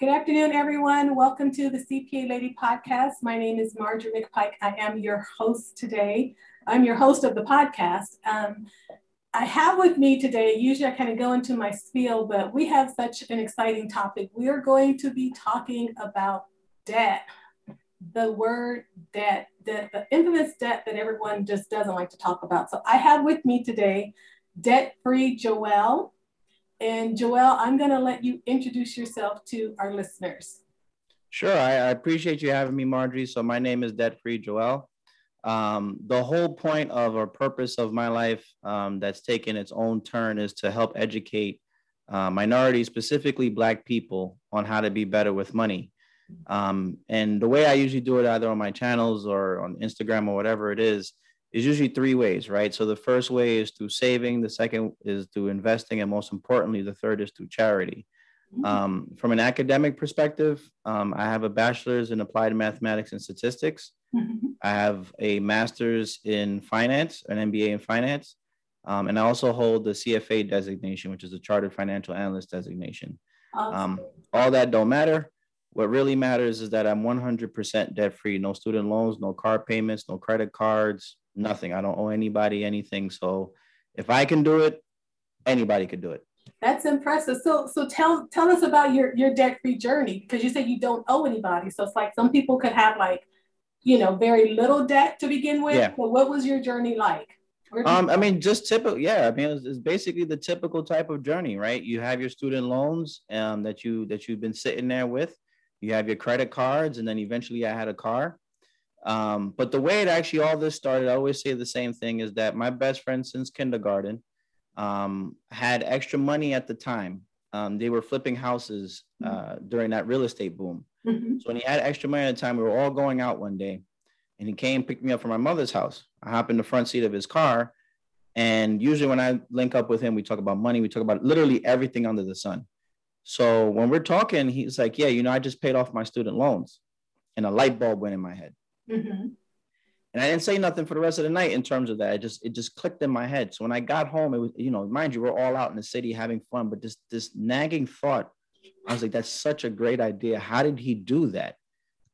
Good afternoon, everyone. Welcome to the CPA Lady Podcast. My name is Marjorie McPike. I am your host today. I'm your host of the podcast. Um, I have with me today, usually I kind of go into my spiel, but we have such an exciting topic. We are going to be talking about debt, the word debt, the, the infamous debt that everyone just doesn't like to talk about. So I have with me today debt free Joel. And Joel, I'm going to let you introduce yourself to our listeners. Sure. I, I appreciate you having me, Marjorie. So, my name is Debt Free Joel. Um, the whole point of or purpose of my life um, that's taken its own turn is to help educate uh, minorities, specifically Black people, on how to be better with money. Um, and the way I usually do it, either on my channels or on Instagram or whatever it is, is usually three ways, right? So the first way is through saving, the second is through investing, and most importantly, the third is through charity. Mm-hmm. Um, from an academic perspective, um, I have a bachelor's in applied mathematics and statistics. Mm-hmm. I have a master's in finance, an MBA in finance, um, and I also hold the CFA designation, which is a Chartered Financial Analyst designation. Awesome. Um, all that don't matter. What really matters is that I'm 100% debt free. No student loans, no car payments, no credit cards, nothing. I don't owe anybody anything. So if I can do it, anybody could do it. That's impressive. So so tell tell us about your your debt free journey because you said you don't owe anybody. So it's like some people could have like, you know, very little debt to begin with. Yeah. But what was your journey like? Um, I mean, just typical. Yeah, I mean, it's, it's, basically the typical type of journey, right? You have your student loans um, that you that you've been sitting there with. You have your credit cards, and then eventually, I had a car. Um, but the way it actually all this started, I always say the same thing is that my best friend since kindergarten um, had extra money at the time. Um, they were flipping houses uh, mm-hmm. during that real estate boom. Mm-hmm. So when he had extra money at the time, we were all going out one day, and he came picked me up from my mother's house. I hop in the front seat of his car, and usually when I link up with him, we talk about money. We talk about literally everything under the sun. So when we're talking, he's like, "Yeah, you know, I just paid off my student loans," and a light bulb went in my head. Mm-hmm. And I didn't say nothing for the rest of the night in terms of that. It just it just clicked in my head. So when I got home, it was you know, mind you, we're all out in the city having fun, but this this nagging thought, I was like, that's such a great idea. How did he do that?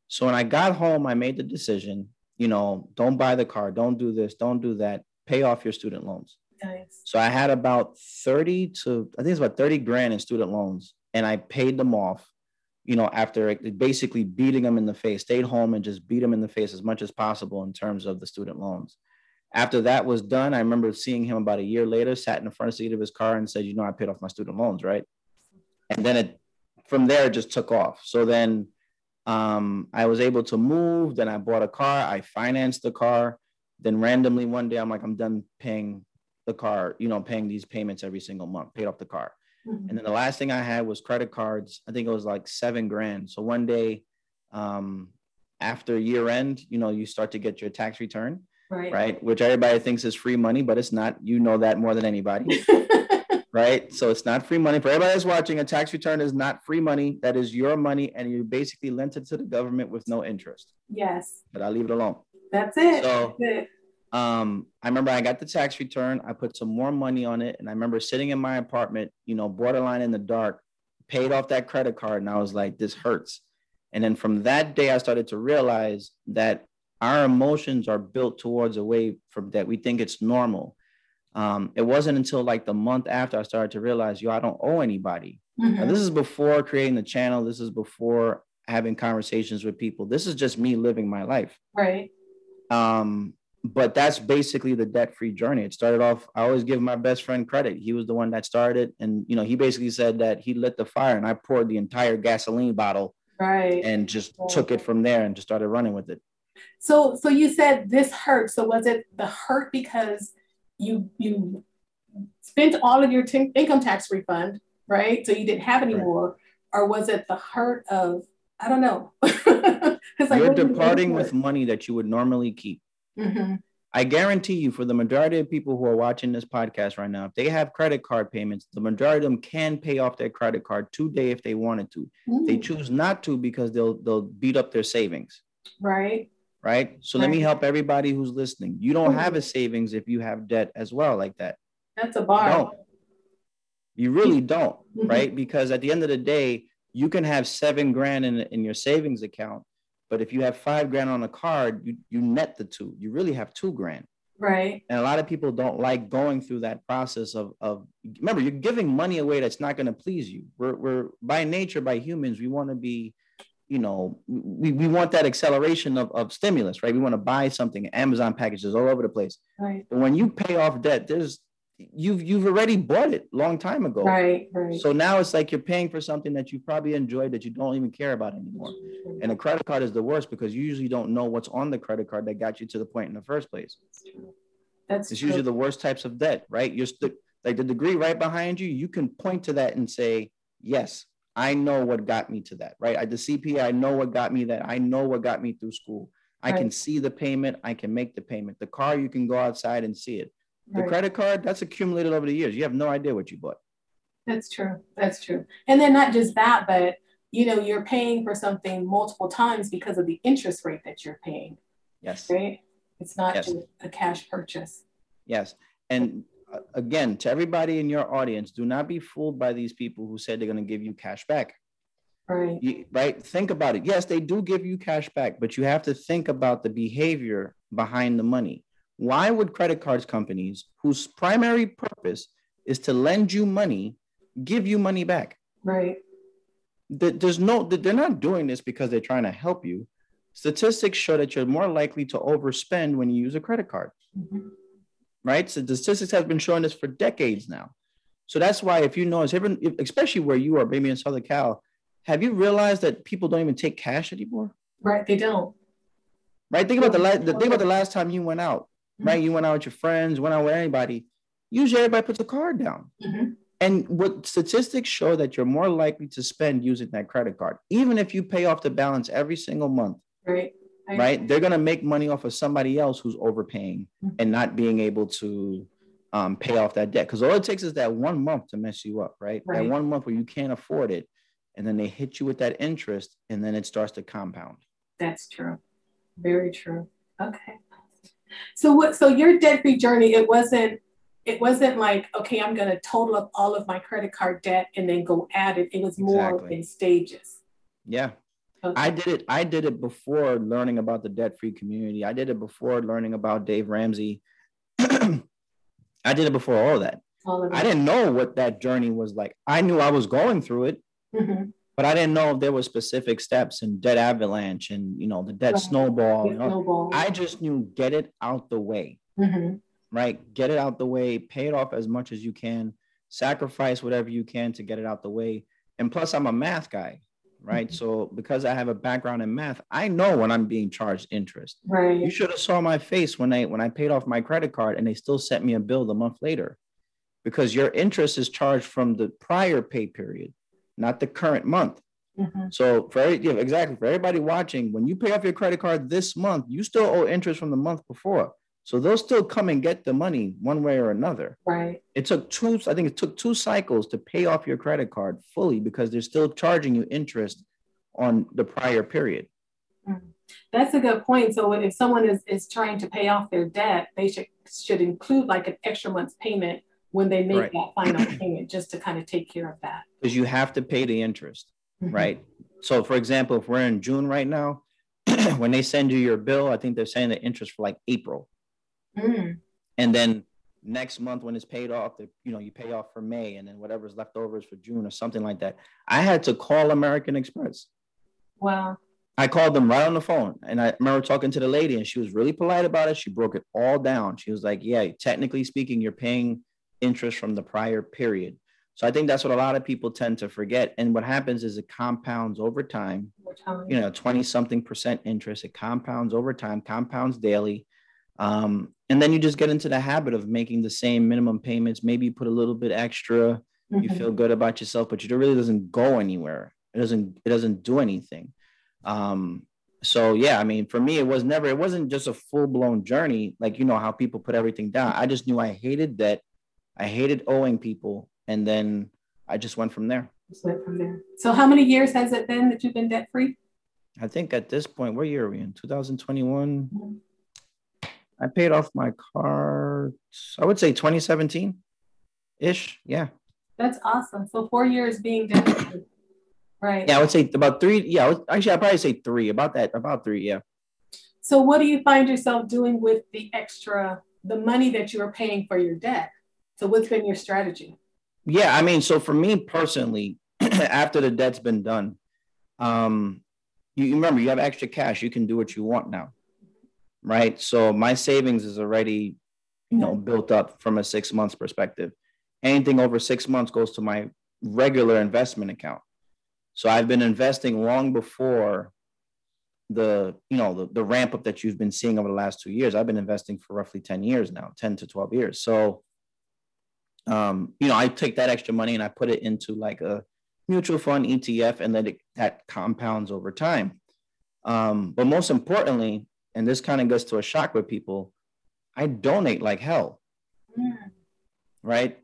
So when I got home, I made the decision, you know, don't buy the car, don't do this, don't do that, pay off your student loans. Nice. So I had about 30 to I think it's about 30 grand in student loans, and I paid them off you know, after basically beating them in the face, stayed home and just beat them in the face as much as possible in terms of the student loans. After that was done, I remember seeing him about a year later, sat in the front seat of his car and said, "You know, I paid off my student loans, right?" And then it, from there, it just took off. So then, um, I was able to move. Then I bought a car. I financed the car. Then randomly one day, I'm like, I'm done paying the car. You know, paying these payments every single month. Paid off the car. Mm-hmm. And then the last thing I had was credit cards. I think it was like seven grand. So one day, um, after year end, you know, you start to get your tax return, right? right? Which everybody thinks is free money, but it's not. You know that more than anybody. right? So it's not free money. For everybody that's watching, a tax return is not free money. That is your money, and you basically lent it to the government with no interest. Yes. But I'll leave it alone. That's it. So That's it. Um, I remember I got the tax return. I put some more money on it, and I remember sitting in my apartment, you know, borderline in the dark, paid off that credit card, and I was like, "This hurts." And then from that day, I started to realize that our emotions are built towards a way from that we think it's normal. Um, it wasn't until like the month after I started to realize, yo, I don't owe anybody. Mm-hmm. This is before creating the channel. This is before having conversations with people. This is just me living my life. Right. Um, but that's basically the debt-free journey. It started off. I always give my best friend credit. He was the one that started, and you know, he basically said that he lit the fire, and I poured the entire gasoline bottle, right, and just took it from there and just started running with it. So, so you said this hurt. So was it the hurt because you you spent all of your t- income tax refund, right? So you didn't have any right. more, or was it the hurt of I don't know? like, You're departing with money that you would normally keep. Mm-hmm. I guarantee you, for the majority of people who are watching this podcast right now, if they have credit card payments, the majority of them can pay off their credit card today if they wanted to. Mm. They choose not to because they'll they'll beat up their savings. Right. Right. So right. let me help everybody who's listening. You don't mm. have a savings if you have debt as well, like that. That's a bar. You, don't. you really don't, mm-hmm. right? Because at the end of the day, you can have seven grand in, in your savings account, but if you have five grand on a card, you, you net the two. You really have two grand. Right. And a lot of people don't like going through that process of, of remember, you're giving money away that's not going to please you. We're, we're by nature, by humans, we want to be, you know, we, we want that acceleration of, of stimulus, right? We want to buy something, Amazon packages all over the place. Right. But when you pay off debt, there's you've you've already bought it long time ago. Right, right. So now it's like you're paying for something that you probably enjoyed that you don't even care about anymore. And a credit card is the worst because you usually don't know what's on the credit card that got you to the point in the first place. That's It's true. usually the worst types of debt, right? You're st- like the degree right behind you, you can point to that and say, yes, I know what got me to that, right? I the CPA, I know what got me that. I know what got me through school. I can see the payment, I can make the payment. The car, you can go outside and see it. The Right. credit card, that's accumulated over the years. You have no idea what you bought. That's true. That's true. And then not just that, but you know, you're paying for something multiple times because of the interest rate that you're paying, Yes. right? It's not Yes. just a cash purchase. Yes. And uh, again, to everybody in your audience, do not be fooled by these people who said they're going to give you cash back. Right. You- right? Think about it. Yes, they do give you cash back, but you have to think about the behavior behind the money. Why would credit cards companies, whose primary purpose is to lend you money, give you money back? Right. Th- There's no, they're not doing this because they're trying to help you. Statistics show that you're more likely to overspend when you use a credit card Mhm. right? So the statistics have been showing this for decades now. So that's why if you notice, especially where you are, maybe in Southern Cal, have you realized that people don't even take cash anymore? Right. They don't. Right? Think about the last. Think about the last time you went out. Right? You went out with your friends, went out with anybody. Usually, everybody puts a card down. Mhm. And what statistics show that you're more likely to spend using that credit card, even if you pay off the balance every single month. Right. I- right? They're gonna make money off of somebody else who's overpaying Mhm. and not being able to um, pay off that debt. Because all it takes is that one month to mess you up, right? Right. That one month where you can't afford it, and then they hit you with that interest, and then it starts to compound. That's true. Very true. Okay. So what so your debt-free journey, it wasn't it wasn't like, okay, I'm gonna total up all of my credit card debt and then go at it. It was more Exactly. in stages. Yeah, Okay. I did it. I did it before learning about the debt-free community. I did it before learning about Dave Ramsey. I did it before all that. all of I didn't know what that journey was like. I knew I was going through it, Mhm. But I didn't know if there were specific steps and debt avalanche and you know the debt Right. snowball. You know? Snowball. I just knew get it out the way, Mhm. right? Get it out the way, pay it off as much as you can, sacrifice whatever you can to get it out the way. And plus, I'm a math guy, right? Mhm. So because I have a background in math, I know when I'm being charged interest. Right. You should have saw my face when I when I paid off my credit card and they still sent me a bill the month later, because your interest is charged from the prior pay period, not the current month. Mhm. So for every- yeah, exactly for everybody watching, when you pay off your credit card this month, you still owe interest from the month before. So they'll still come and get the money one way or another. Right. It took two, I think it took two cycles to pay off your credit card fully because they're still charging you interest on the prior period. That's a good point. So if someone is, is trying to pay off their debt, they should should include like an extra month's payment when they make Right. that final payment, just to kind of take care of that. Because you have to pay the interest. Mhm. right? So, for example, if we're in June right now, when they send you your bill, I think they're saying the interest for like April, Mm. and then next month when it's paid off, the, you know, you pay off for May, and then whatever's left over is for June or something like that. I had to call American Express. Wow. I called them right on the phone, and I remember talking to the lady, and she was really polite about it. She broke it all down. She was like, "Yeah, technically speaking, you're paying interest from the prior period." So I think that's what a lot of people tend to forget. And what happens is it compounds over time. You know, 20 something percent interest. It compounds over time, compounds daily. Um, and then you just get into the habit of making the same minimum payments. Maybe you put a little bit extra. You Mhm. feel good about yourself, but it really doesn't go anywhere. It doesn't. It doesn't do anything. Um, so yeah, I mean, for me, it was never. It wasn't just a full blown journey. Like you know how people put everything down. I just knew I hated debt. I hated owing people, and then I just went from there. Just went from there. So how many years has it been that you've been debt free? I think at this point, what year are we in? 2021. Mhm. I paid off my car. I would say 2017 ish. Yeah. That's awesome. So four years being debt free. Right. Yeah, I would say about three. Yeah, would, actually, I'd probably say three. About that, about three. Yeah. So, what do you find yourself doing with the extra, the money that you are paying for your debt? So, what's been your strategy? Yeah, I mean, so for me personally, after the debt's been done, um, you, you remember you have extra cash, you can do what you want now, right? So my savings is already, you know, built up from a six months perspective. Anything over six months goes to my regular investment account. So I've been investing long before the you know the, the ramp up that you've been seeing over the last two years i've been investing for roughly 10 years now 10 to 12 years so um you know i take that extra money and i put it into like a mutual fund ETF and then it, that compounds over time. Um, but most importantly, and this kind of goes to a shock with people, I donate like hell. Mm. Right.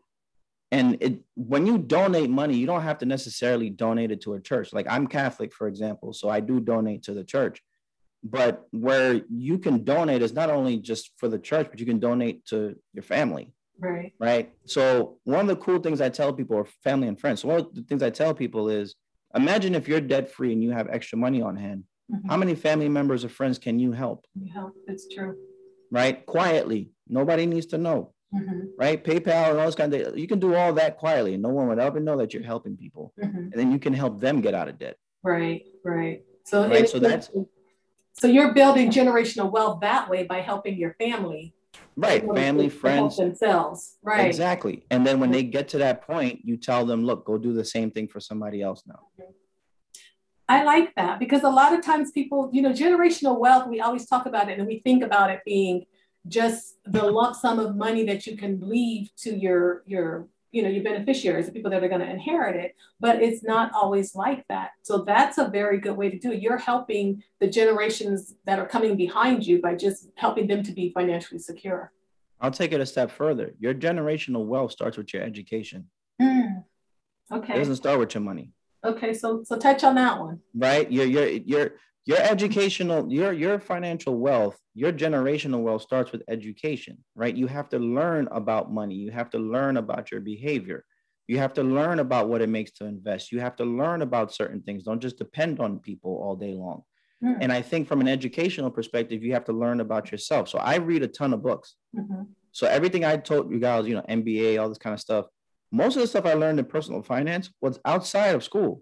And it, when you donate money, you don't have to necessarily donate it to a church. Like I'm Catholic, for example, so I do donate to the church. But where you can donate is not only just for the church, but you can donate to your family. Right. Right. So one of the cool things I tell people, or family and friends, so one of the things I tell people is imagine if you're debt free and you have extra money on hand. Mm-hmm. How many family members or friends can you help? You help. It's true. Right. Quietly. Nobody needs to know. Mm-hmm. Right. PayPal and all this kind of you can do all that quietly and no one would ever know that you're helping people. Mm-hmm. And then you can help them get out of debt. Right. Right. So, right, so that's so you're building generational wealth that way by helping your family right family friends. themselves. Right. Exactly. And then when they get to that point you tell them look go do the same thing for somebody else now. I like that because a lot of times people you know generational wealth we always talk about it and we think about it being just the lump sum of money that you can leave to your your you know your beneficiaries the people that are going to inherit it but it's not always like that. So that's a very good way to do it. You're helping the generations that are coming behind you by just helping them to be financially secure. I'll take it a step further. Your generational wealth starts with your education. Mm. okay. It doesn't start with your money. Okay so so touch on that one. Right? You're you're you're your educational your your financial wealth your generational wealth starts with education right? You have to learn about money. You have to learn about your behavior. You have to learn about what it makes to invest. You have to learn about certain things. Don't just depend on people all day long. Mm. and i think from an educational perspective you have to learn about yourself. So i read a ton of books. Mm-hmm. so everything i told you guys you know mba all this kind of stuff most of the stuff i learned in personal finance was outside of school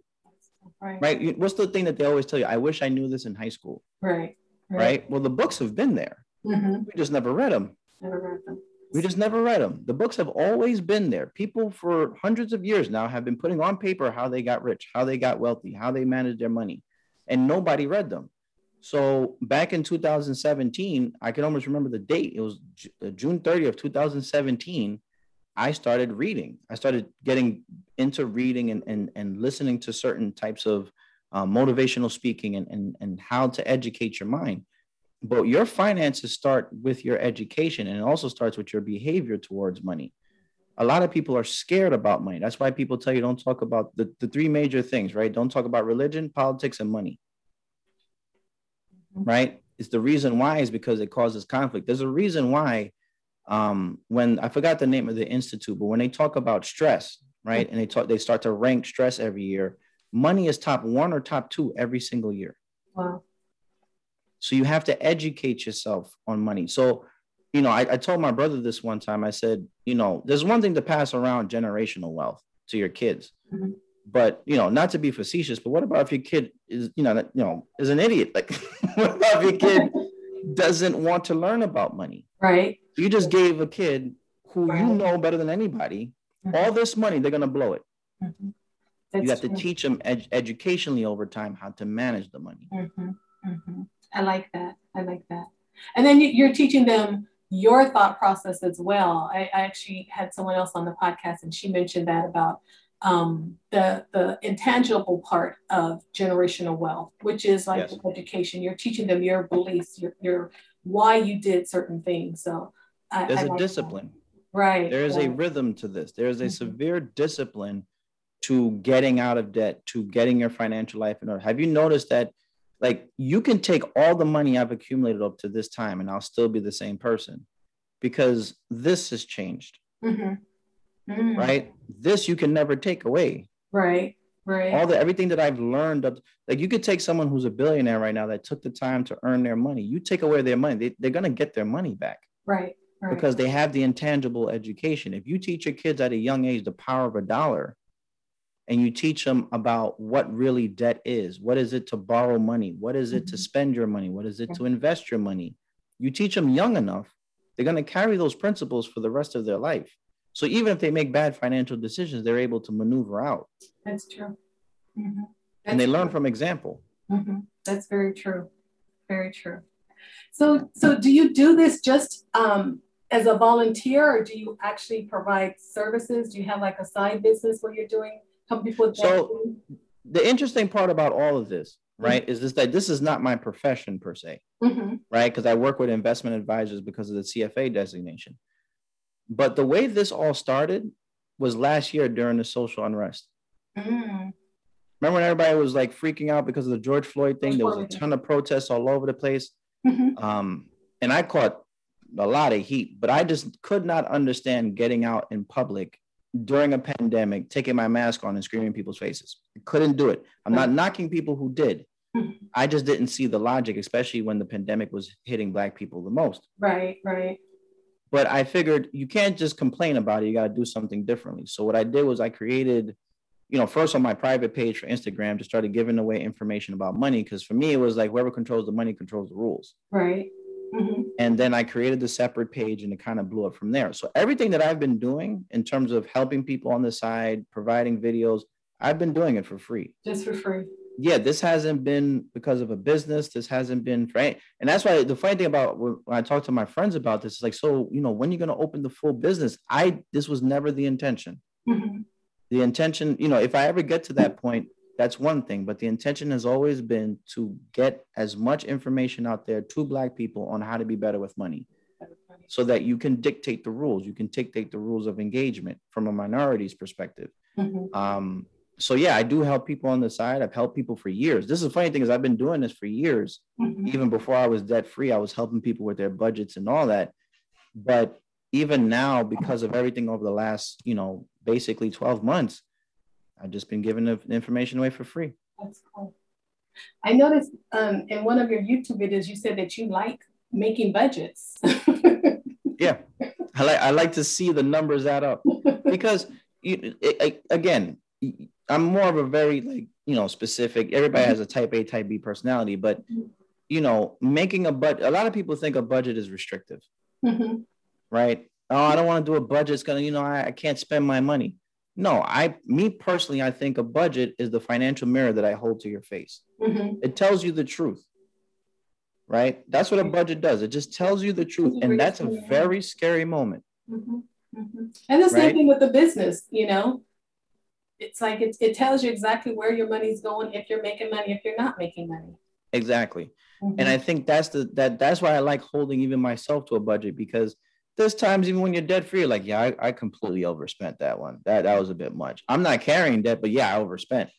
Right. right. What's the thing that they always tell you? I wish I knew this in high school. Right. Right. right? Well, the books have been there. Mm-hmm. We just never read them. Never read them. We just never read them. The books have always been there. People for hundreds of years now have been putting on paper how they got rich, how they got wealthy, how they managed their money, and nobody read them. So back in 2017, I can almost remember the date. It was uh, June 30th, 2017. I started reading. I started getting into reading and, and, and listening to certain types of uh, motivational speaking and, and, and how to educate your mind. But your finances start with your education and it also starts with your behavior towards money. A lot of people are scared about money. That's why people tell you don't talk about the, the three major things, right? Don't talk about religion, politics, and money. Right? It's the reason why is because it causes conflict. There's a reason why um, when I forgot the name of the institute, but when they talk about stress, right, and they talk, they start to rank stress every year. Money is top one or top two every single year. Wow. So you have to educate yourself on money. So, you know, I, I told my brother this one time. I said, you know, there's one thing to pass around generational wealth to your kids. Mm-hmm but you know not to be facetious but what about if your kid is you know you know is an idiot like what about if your kid doesn't want to learn about money right you just gave a kid who right. you know better than anybody mm-hmm. all this money, they're going to blow it. Mm-hmm. You have to teach them ed- educationally over time how to manage the money. Mm-hmm. mm-hmm. I like that. I like that. And then you're teaching them your thought process as well. I, I actually had someone else on the podcast and she mentioned that about um, the the intangible part of generational wealth, which is like yes. education. You're teaching them your beliefs, your, your why you did certain things. So I, there's I a like discipline. That. Right. There is a rhythm to this. There is a mm-hmm. severe discipline to getting out of debt, to getting your financial life in order. Have you noticed that? Like you can take all the money I've accumulated up to this time, and I'll still be the same person, because this has changed. Mm-hmm. Mm-hmm. Right. This you can never take away. Right. Right. All the everything that I've learned of like you could take someone who's a billionaire right now that took the time to earn their money. You take away their money, they, they're gonna get their money back. Right. Right. Because they have the intangible education. If you teach your kids at a young age the power of a dollar, and you teach them about what really debt is, what is it to borrow money, what is it mm-hmm. to spend your money, what is it to invest your money, you teach them young enough, they're going to carry those principles for the rest of their life. So even if they make bad financial decisions, they're able to maneuver out. That's true. Mm-hmm. That's and they true. learn from example. Mm-hmm. That's very true. Very true. So, so do you do this just um, as a volunteer, or do you actually provide services? Do you have like a side business where you're doing help people? So, the interesting part about all of this right? Mm-hmm. Is this that this is not my profession per se, mm-hmm. right? Because I work with investment advisors because of the CFA designation. But the way this all started was last year during the social unrest. Mm. Remember when everybody was like freaking out because of the George Floyd thing? There was a ton of protests all over the place. Mm-hmm. Um, and I caught a lot of heat, but I just could not understand getting out in public during a pandemic, taking my mask on and screaming people's faces. I couldn't do it. I'm not knocking people who did. I just didn't see the logic, especially when the pandemic was hitting Black people the most. Right, right. But I figured you can't just complain about it. You got to do something differently. So what I did was I created, you know, first on my private page for Instagram, just started giving away information about money because for me it was like whoever controls the money controls the rules. Right. Mm-hmm. And then I created the separate page and it kind of blew up from there. So everything that I've been doing in terms of helping people on the side, providing videos, I've been doing it for free. Just for free. Yeah, this hasn't been because of a business. This hasn't been right. And that's why the funny thing about when I talk to my friends about this is like, so, you know, when you're going to open the full business, I, this was never the intention. Mm-hmm. The intention, you know, if I ever get to that point, that's one thing but the intention has always been to get as much information out there to black people on how to be better with money so that you can dictate the rules you can dictate the rules of engagement from a minority's perspective mm-hmm. um, so yeah i do help people on the side i've helped people for years this is the funny thing is i've been doing this for years mm-hmm. even before i was debt free i was helping people with their budgets and all that but even now because of everything over the last you know basically 12 months I've just been giving the information away for free. That's cool. I noticed um, in one of your YouTube videos, you said that you like making budgets. yeah, I like I like to see the numbers add up because you, it, again, I'm more of a very like you know specific. Everybody has a type A, type B personality, but you know, making a budget. A lot of people think a budget is restrictive, mm-hmm. right? Oh, I don't want to do a budget. It's gonna, you know, I, I can't spend my money. No, I, me personally, I think a budget is the financial mirror that I hold to your face. Mm-hmm. It tells you the truth, right? That's what a budget does. It just tells you the truth, and that's a very scary moment. Mm-hmm. Mm-hmm. And the same right? thing with the business, you know. It's like it, it tells you exactly where your money's going, if you're making money, if you're not making money. Exactly. And mm-hmm. I think that's the that that's why I like holding even myself to a budget because there's times even when you're debt free, like, yeah, I, I completely overspent that one. That that was a bit much. I'm not carrying debt, but yeah, I overspent.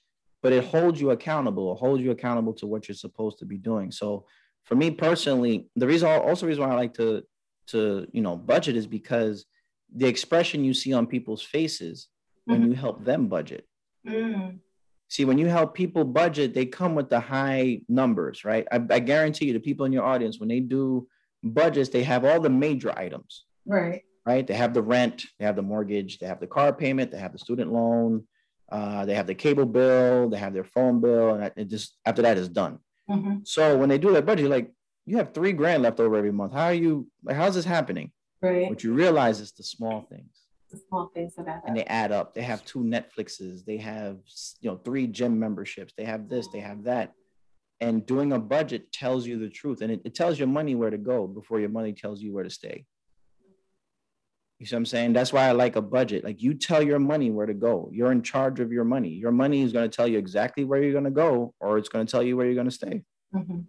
But it holds you accountable. It holds you accountable to what you're supposed to be doing. So for me personally, the reason also reason why I like to to you know budget is because the expression you see on people's faces when you help them budget. Mm. See, when you help people budget, they come with the high numbers, right? I, I guarantee you, the people in your audience, when they do budgets, they have all the major items. Right. Right. They have the rent, they have the mortgage, they have the car payment, they have the student loan, uh, they have the cable bill, they have their phone bill, and it just after that is done. Mm-hmm. So when they do that budget, like you have three grand left over every month. How are you? Like, how's this happening? Right. What you realize is the small things. The small things that add And they add up. They have two Netflixes. They have you know three gym memberships. They have this. They have that and doing a budget tells you the truth and it, it, tells your money where to go before your money tells you where to stay you see what i'm saying that's why i like a budget like you tell your money where to go you're in charge of your money your money is going to tell you exactly where you're going to go or it's going to tell you where you're going to stay mm-hmm.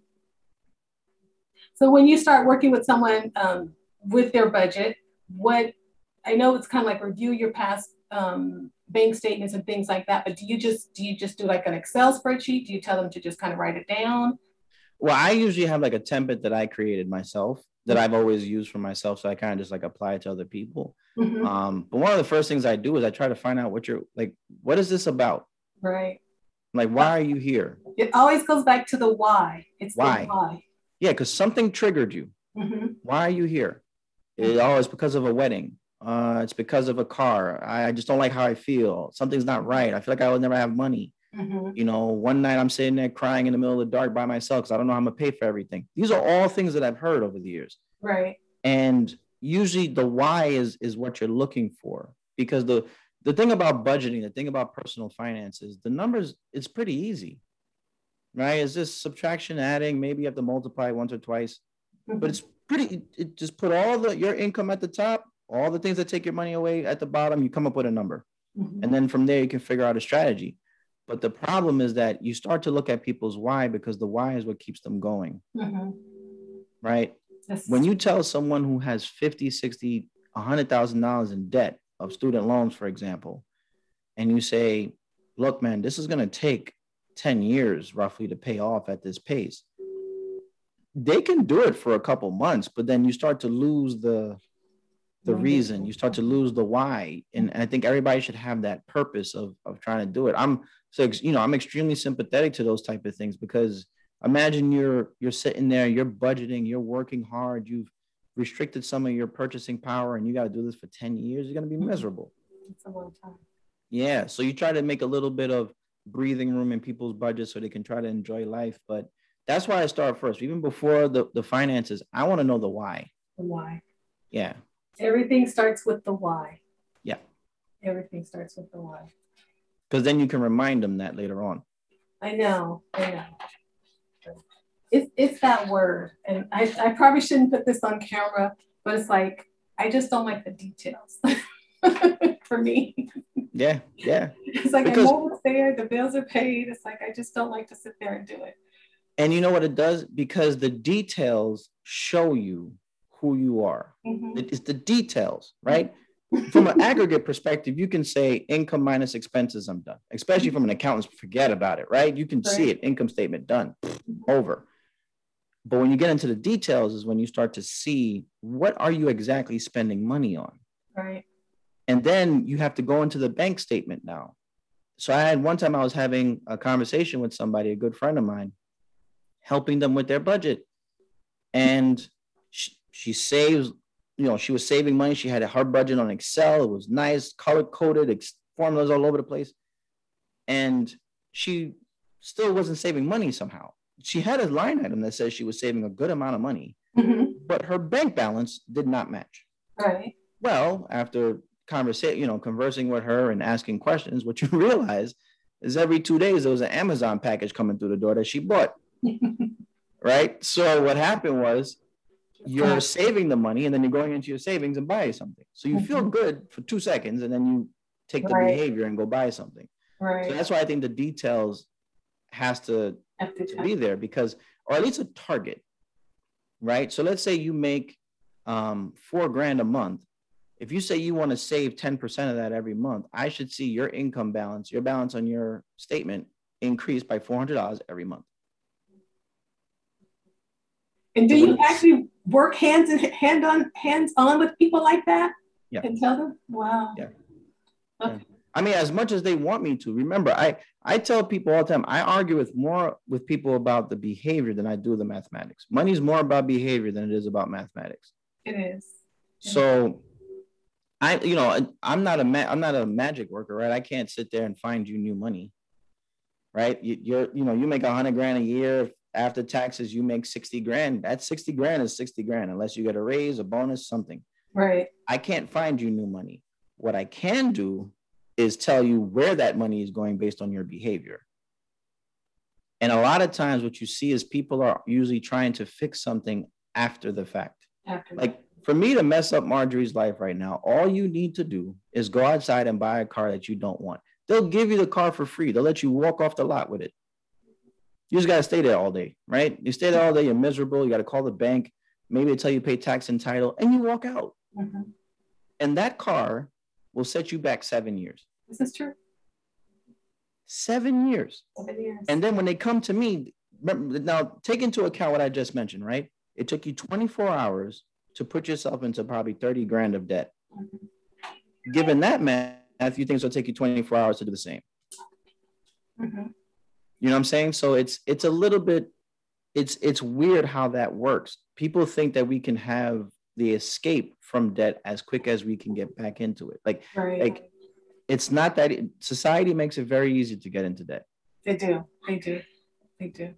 so when you start working with someone um, with their budget what i know it's kind of like review your past um, bank statements and things like that. But do you just do you just do like an Excel spreadsheet? Do you tell them to just kind of write it down? Well, I usually have like a template that I created myself that I've always used for myself. So I kind of just like apply it to other people. Mm-hmm. Um, but one of the first things I do is I try to find out what you're like, what is this about? Right. like, why are you here? It always goes back to the why. It's Why? the why. Yeah, because something triggered you. Mhm. Why are you here? It, oh, it's because of a wedding. Uh, it's because of a car. I, I just don't like how I feel. Something's not right. I feel like I will never have money. Mhm. You know, one night I'm sitting there crying in the middle of the dark by myself because I don't know how I'm gonna pay for everything. These are all things that I've heard over the years. Right. And usually the why is is what you're looking for. Because the the thing about budgeting, the thing about personal finances, the numbers, it's pretty easy. Right? It's just subtraction, adding, maybe you have to multiply once or twice but it's pretty it just put all the your income at the top all the things that take your money away at the bottom you come up with a number Mhm. and then from there you can figure out a strategy but the problem is that you start to look at people's why because the why is what keeps them going Mhm. right when you tell someone who has 50 60 100000 dollars in debt of student loans for example and you say look man this is going to take 10 years roughly to pay off at this pace they can do it for a couple months but then you start to lose the the reason you start to lose the why and, and i think everybody should have that purpose of of trying to do it. I'm so you know i'm extremely sympathetic to those type of things because imagine you're you're sitting there you're budgeting you're working hard you've restricted some of your purchasing power and you got to do this for 10 years you're going to be mm-hmm. miserable. It's a long time. yeah so you try to make a little bit of breathing room in people's budgets so they can try to enjoy life but that's why i start first. Even before the, the finances i want to know the why. The why. yeah Everything starts with the why. Yeah. Everything starts with the why. because then you can remind them that later on I know. I know. It's it's that word, and I I probably shouldn't put this on camera, but it's like I just don't like the details. For me, yeah yeah it's like Because- I know there. The bills are paid. It's like I just don't like to sit there and do it. and you know what it does because the details show you who you are. Mhm. It's the details right? From an aggregate perspective you can say income minus expenses i'm done. Especially from an accountant's forget about it right? You can see Right. it income statement done over. But when you get into the details is when you start to see what are you exactly spending money on. Right. and then you have to go into the bank statement now. So i had one time i was having a conversation with somebody a good friend of mine helping them with their budget. And she, she saves you know she was saving money she had her budget on excel it was nice color coded ex- formulas all over the place and she still wasn't saving money somehow she had a line item that says she was saving a good amount of money Mhm. but her bank balance did not match Right. well, after conversation, you know, conversing with her and asking questions, what you realize is every two days there was an Amazon package coming through the door that she bought. right. So what happened was you're saving the money and then you're going into your savings and buy something. So you feel good for two seconds and then you take the Right. behavior and go buy something. Right. So that's why I think the details has to to to be there because, or at least a target, right? So let's say you make um, four grand a month. If you say you want to save 10% of that every month, I should see your income balance, your balance on your statement increase by $400 every month. And do you actually work hands in hand on hands on with people like that? Yeah. And tell them, wow. Yeah. Okay. I mean, as much as they want me to, remember, I, I tell people all the time, I argue with more with people about the behavior than I do the mathematics. Money's more about behavior than it is about mathematics. It is. So I, you know, I'm not a ma- I'm not a magic worker, right? I can't sit there and find you new money, right? You, you're, you know, you make a hundred grand a year after taxes, you make 60 grand. That 60 grand is 60 grand, unless you get a raise, a bonus, something. Right. I can't find you new money. What I can do is tell you where that money is going based on your behavior. And a lot of times, what you see is people are usually trying to fix something after the fact After like for me to mess up Marjorie's life right now, all you need to do is go outside and buy a car that you don't want. They'll give you the car for free. They'll let you walk off the lot with it. You just gotta stay there all day, right? You stay there all day, you're miserable. You gotta call the bank. Maybe they tell you pay tax and title, and you walk out. Mhm. And that car will set you back seven years. Is this true. Seven years. Seven years. And then when they come to me, remember, now take into account what I just mentioned, right? It took you 24 hours to put yourself into probably 30 grand of debt. Mhm. Given that math, you think it'll take you 24 hours to do the same. Mhm. You know what I'm saying? So it's it's a little bit it's it's weird how that works. People think that we can have the escape from debt as quick as we can get back into it. Like right. like it's not that it, society makes it very easy to get into debt. They do. They do. They do.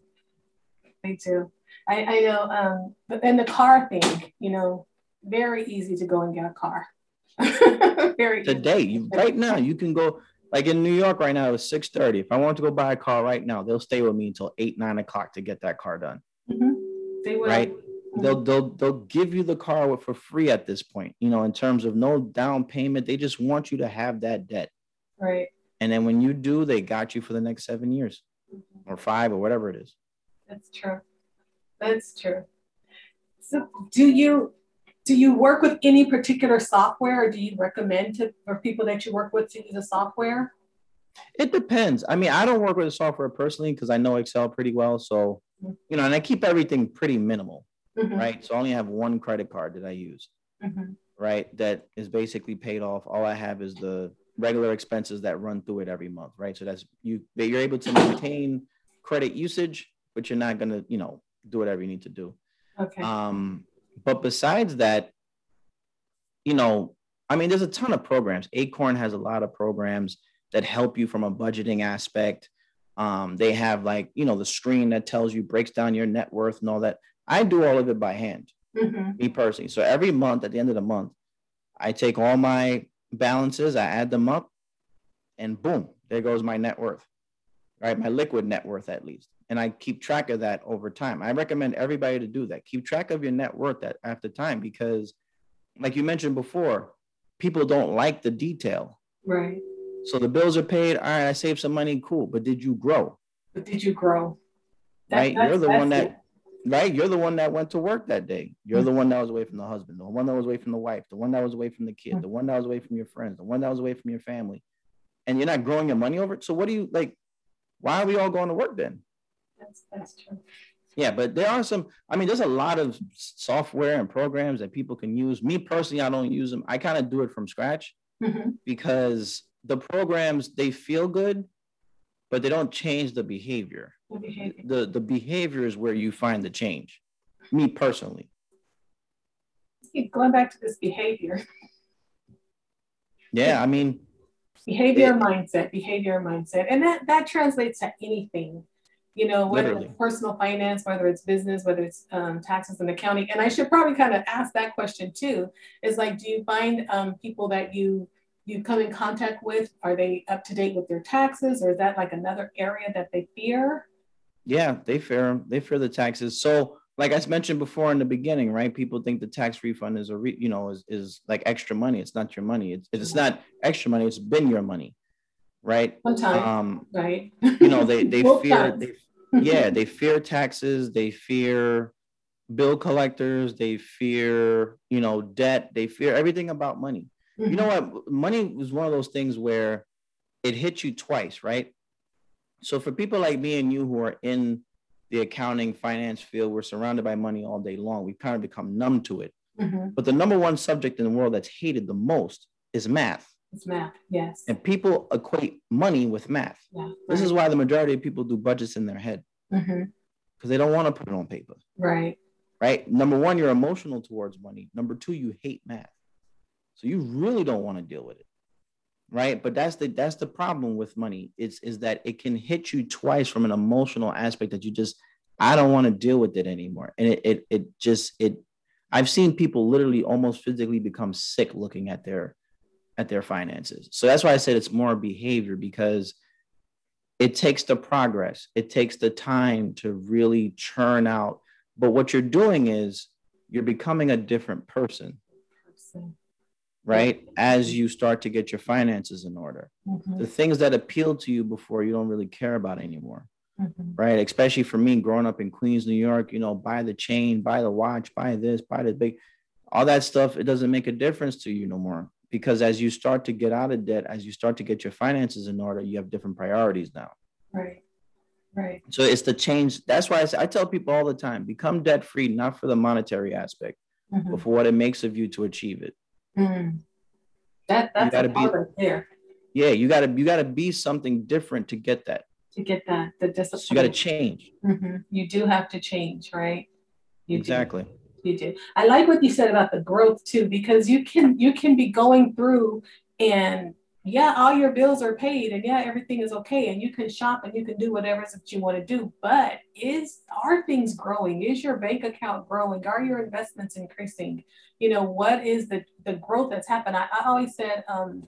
They do. I, I know, um, but then the car thing, you know, very easy to go and get a car. very today, you, right now, you can go like in New York right now. It's six thirty. If I want to go buy a car right now, they'll stay with me until eight nine o'clock to get that car done. Mm-hmm. They will. Right. Mm-hmm. They'll they'll they'll give you the car for free at this point. You know, in terms of no down payment, they just want you to have that debt. Right. And then when you do, they got you for the next seven years, mm-hmm. or five, or whatever it is. That's true. That's true. So do you do you work with any particular software or do you recommend to for people that you work with to use a software? It depends. I mean, I don't work with a software personally because I know Excel pretty well. So, mm-hmm. you know, and I keep everything pretty minimal, mm-hmm. right? So I only have one credit card that I use, mm-hmm. right? That is basically paid off. All I have is the regular expenses that run through it every month, right? So that's you that you're able to maintain credit usage, but you're not gonna, you know, do whatever you need to do. Okay. Um, but besides that, you know, I mean, there's a ton of programs. Acorn has a lot of programs that help you from a budgeting aspect. Um, they have like, you know, the screen that tells you, breaks down your net worth and all that. I do all of it by hand, mm-hmm. me personally. So every month, at the end of the month, I take all my balances, I add them up, and boom, there goes my net worth, right? My liquid net worth, at least and I keep track of that over time. I recommend everybody to do that. Keep track of your net worth at, after time because, like you mentioned before, people don't like the detail. Right. So the bills are paid. All right, I saved some money. Cool. But did you grow? But did you grow? That, right. You're the one that. It. Right. You're the one that went to work that day. You're mm-hmm. the one that was away from the husband, the one that was away from the wife, the one that was away from the kid, mm-hmm. the one that was away from your friends, the one that was away from your family. And you're not growing your money over it. So what do you like? Why are we all going to work then? That's that's true. Yeah, but there are some. I mean, there's a lot of software and programs that people can use. Me personally, I don't use them. I kind of do it from scratch mm-hmm. because the programs they feel good, but they don't change the behavior. The behavior. The, the behavior is where you find the change. Me personally. Going back to this behavior. Yeah, I mean, behavior it, mindset, behavior mindset, and that that translates to anything you know, whether Literally. it's personal finance, whether it's business, whether it's um, taxes and accounting. And I should probably kind of ask that question too is like, do you find um, people that you you come in contact with, are they up to date with their taxes or is that like another area that they fear? Yeah, they fear them, they fear the taxes. So like I mentioned before in the beginning, right? People think the tax refund is a re, you know is, is like extra money. It's not your money. It's, it's not extra money. It's been your money, right? One time, um, right? you know they they fear they yeah, they fear taxes, they fear bill collectors, they fear, you know, debt, they fear everything about money. Mm-hmm. You know mm-hmm. what? Money is one of those things where it hits you twice, right? So for people like me and you who are in the accounting finance field, we're surrounded by money all day long. We kind of become numb to it. Mm-hmm. But the number one subject in the world that's hated the most is math. It's math, yes. And people equate money with math. Yeah, right. This is why the majority of people do budgets in their head because mm-hmm. they don't want to put it on paper. Right. Right. Number one, you're emotional towards money. Number two, you hate math. So you really don't want to deal with it. Right. But that's the that's the problem with money. It's is that it can hit you twice from an emotional aspect that you just I don't want to deal with it anymore. And it it it just it I've seen people literally almost physically become sick looking at their at their finances. So that's why I said it's more behavior because it takes the progress, it takes the time to really churn out. But what you're doing is you're becoming a different person, right? As you start to get your finances in order. Mm-hmm. The things that appealed to you before, you don't really care about anymore. Mm-hmm. Right. Especially for me growing up in Queens, New York, you know, buy the chain, buy the watch, buy this, buy the big, all that stuff. It doesn't make a difference to you no more because as you start to get out of debt, as you start to get your finances in order, you have different priorities now. Right. Right. So it's the change. That's why I, say, I tell people all the time become debt free, not for the monetary aspect, mm-hmm. but for what it makes of you to achieve it. Mm. That, that's gotta be, there. Yeah, you gotta you gotta be something different to get that. to get that the discipline. So you got to change. Mm-hmm. You do have to change, right? You exactly. Do. You do. I like what you said about the growth too, because you can you can be going through and yeah, all your bills are paid and yeah, everything is okay and you can shop and you can do whatever that you want to do. But is are things growing? Is your bank account growing? Are your investments increasing? You know, what is the the growth that's happened? I, I always said um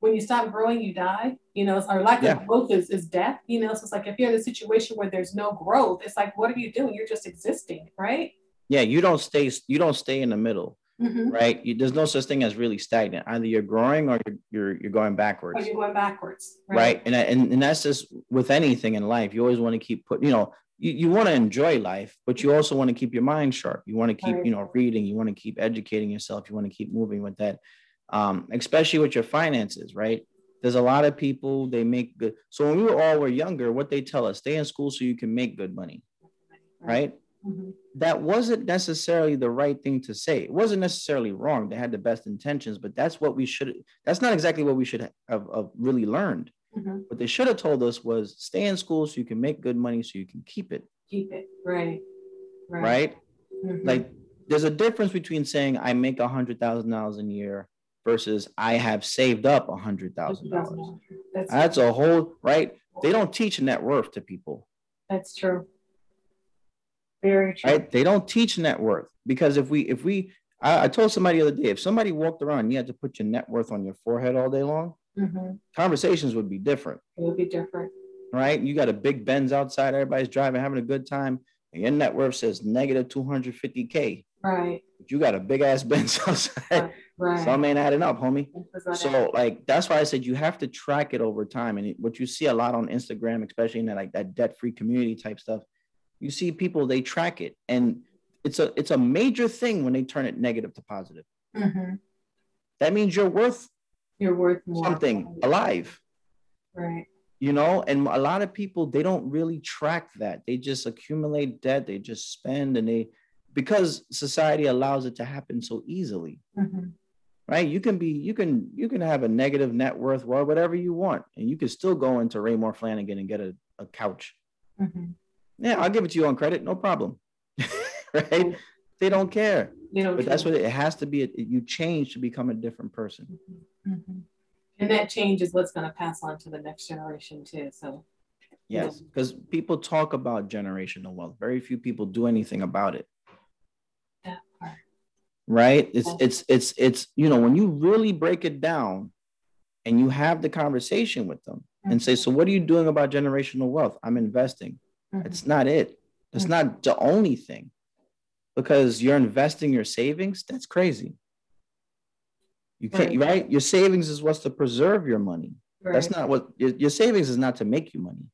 when you stop growing, you die. You know, or lack yeah. of growth is, is death. You know, so it's like if you're in a situation where there's no growth, it's like what are you doing? You're just existing, right? Yeah, you don't stay. You don't stay in the middle, mm-hmm. right? You, there's no such thing as really stagnant. Either you're growing or you're you're, you're going backwards. Or you're going backwards, right? right? And, and and that's just with anything in life. You always want to keep put. You know, you, you want to enjoy life, but you also want to keep your mind sharp. You want to keep, right. you know, reading. You want to keep educating yourself. You want to keep moving with that um, especially with your finances, right? There's a lot of people they make good. So when we were all were younger, what they tell us, stay in school so you can make good money, right? Mm-hmm. That wasn't necessarily the right thing to say. It wasn't necessarily wrong. They had the best intentions, but that's what we should. That's not exactly what we should have, have really learned. Mm-hmm. What they should have told us was stay in school so you can make good money so you can keep it. Keep it right, right. right? Mm-hmm. Like there's a difference between saying I make a hundred thousand dollars a year versus I have saved up a hundred thousand dollars. That's a whole right. They don't teach net worth to people. That's true. Very true. Right? They don't teach net worth because if we if we I, I told somebody the other day if somebody walked around and you had to put your net worth on your forehead all day long, mm-hmm. conversations would be different. It would be different. Right? You got a big Benz outside, everybody's driving, having a good time, and your net worth says negative 250k. Right. You got a big ass Benz outside. Right. Right. Some ain't adding up, homie. So like that's why I said you have to track it over time. And what you see a lot on Instagram, especially in that like that debt-free community type stuff, you see people they track it, and it's a it's a major thing when they turn it negative to positive. Mm-hmm. That means you're worth you're worth more. something alive. Right. You know, and a lot of people they don't really track that. They just accumulate debt, they just spend and they because society allows it to happen so easily. Mm-hmm right? You can be, you can, you can have a negative net worth, whatever you want, and you can still go into Raymour Flanigan and get a, a couch. Mm-hmm. Yeah, I'll give it to you on credit, no problem. right? Mm-hmm. They don't care. You know, but that's what it, has to be. You change to become a different person. Mm-hmm. mm-hmm. And that change is what's going to pass on to the next generation too. So. Yes, because people talk about generational wealth. Very few people do anything about it right it's it's it's it's you know when you really break it down and you have the conversation with them mm-hmm. and say so what are you doing about generational wealth i'm investing mm-hmm. It's not it. It's mm-hmm. not the only thing. Because you're investing your savings that's crazy. You can't right, right? your savings is what's to preserve your money. Right. that's not what your, your savings is not to make you money.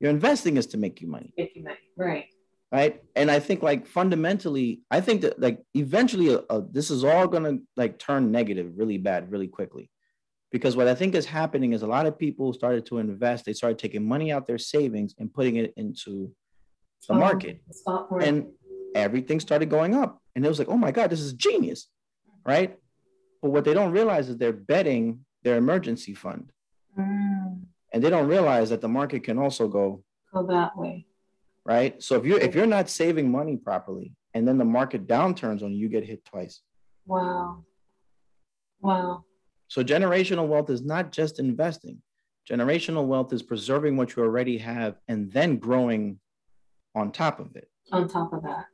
Your investing is to make you money. Make you money. Right. Right? And i think like fundamentally i think that like eventually uh, uh, this is all going to like turn negative really bad really quickly because what i think is happening is a lot of people started to invest they started taking money out their savings and putting it into the market and everything started going up and it was like oh my god this is genius right but what they don't realize is they're betting their emergency fund mm. and they don't realize that the market can also go go that way right? So if you if you're not saving money properly and then the market downturns on you, you get hit twice. Wow. Wow. So generational wealth is not just investing. Generational wealth is preserving what you already have and then growing on top of it. On top of that.